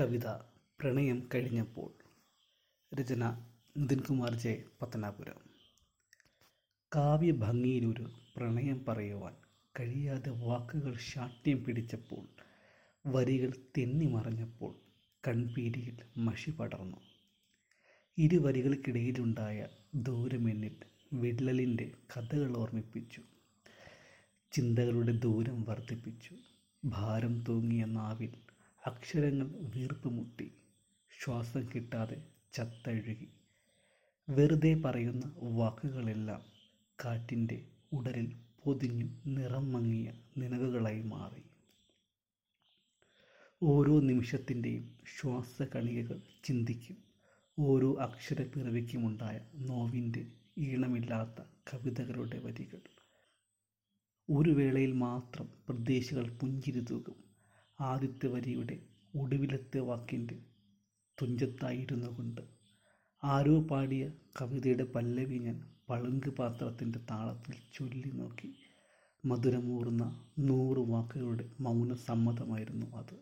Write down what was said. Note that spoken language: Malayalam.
കവിത പ്രണയം കഴിഞ്ഞപ്പോൾ രചന നിതിൻ കുമാർ ജെ പത്തനാപുരം. കാവ്യഭംഗിയിലൊരു പ്രണയം പറയുവാൻ കഴിയാതെ വാക്കുകൾ ശാഠ്യം പിടിച്ചപ്പോൾ വരികൾ തെന്നി മറഞ്ഞപ്പോൾ കൺപീരിയിൽ മഷി പടർന്നു. ഇരുവരികൾക്കിടയിലുണ്ടായ ദൂരമെന്നിൽ വിള്ളലിന്റെ കഥകൾ ഓർമ്മിപ്പിച്ചു. ചിന്തകളുടെ ദൂരം വർദ്ധിപ്പിച്ചു. ഭാരം തൂങ്ങിയ നാവിൽ അക്ഷരങ്ങൾ വീർപ്പുമുട്ടി ശ്വാസം കിട്ടാതെ ചത്തഴുകി. വെറുതെ പറയുന്ന വാക്കുകളെല്ലാം കാറ്റിന്റെ ഉടലിൽ പൊതിഞ്ഞു നിറം മങ്ങിയ നിനവുകളായി മാറി. ഓരോ നിമിഷത്തിന്റെയും ശ്വാസകണികകൾ ചിന്തിക്കും. ഓരോ അക്ഷര അക്ഷരപ്പിറവിക്കുമുണ്ടായ നോവിന്റെ ഈണമില്ലാത്ത കവിതകളുടെ വരികൾ. ഒരു വേളയിൽ മാത്രം പ്രതീക്ഷകൾ പുഞ്ചിരി തൂകും. ആദ്യത്തെ വരിയുടെ ഒടുവിലത്തെ വാക്കിന്റെ തുഞ്ചത്തായിരുന്നു കൊണ്ട് ആരോ പാടിയ കവിതയുടെ പല്ലവി ഞാൻ പളുങ്ക് പാത്രത്തിന്റെ താളത്തിൽ ചൊല്ലി നോക്കി. മധുരമൂറുന്ന നൂറ് വാക്കുകളുടെ മൗന സമ്മതമായിരുന്നു അത്.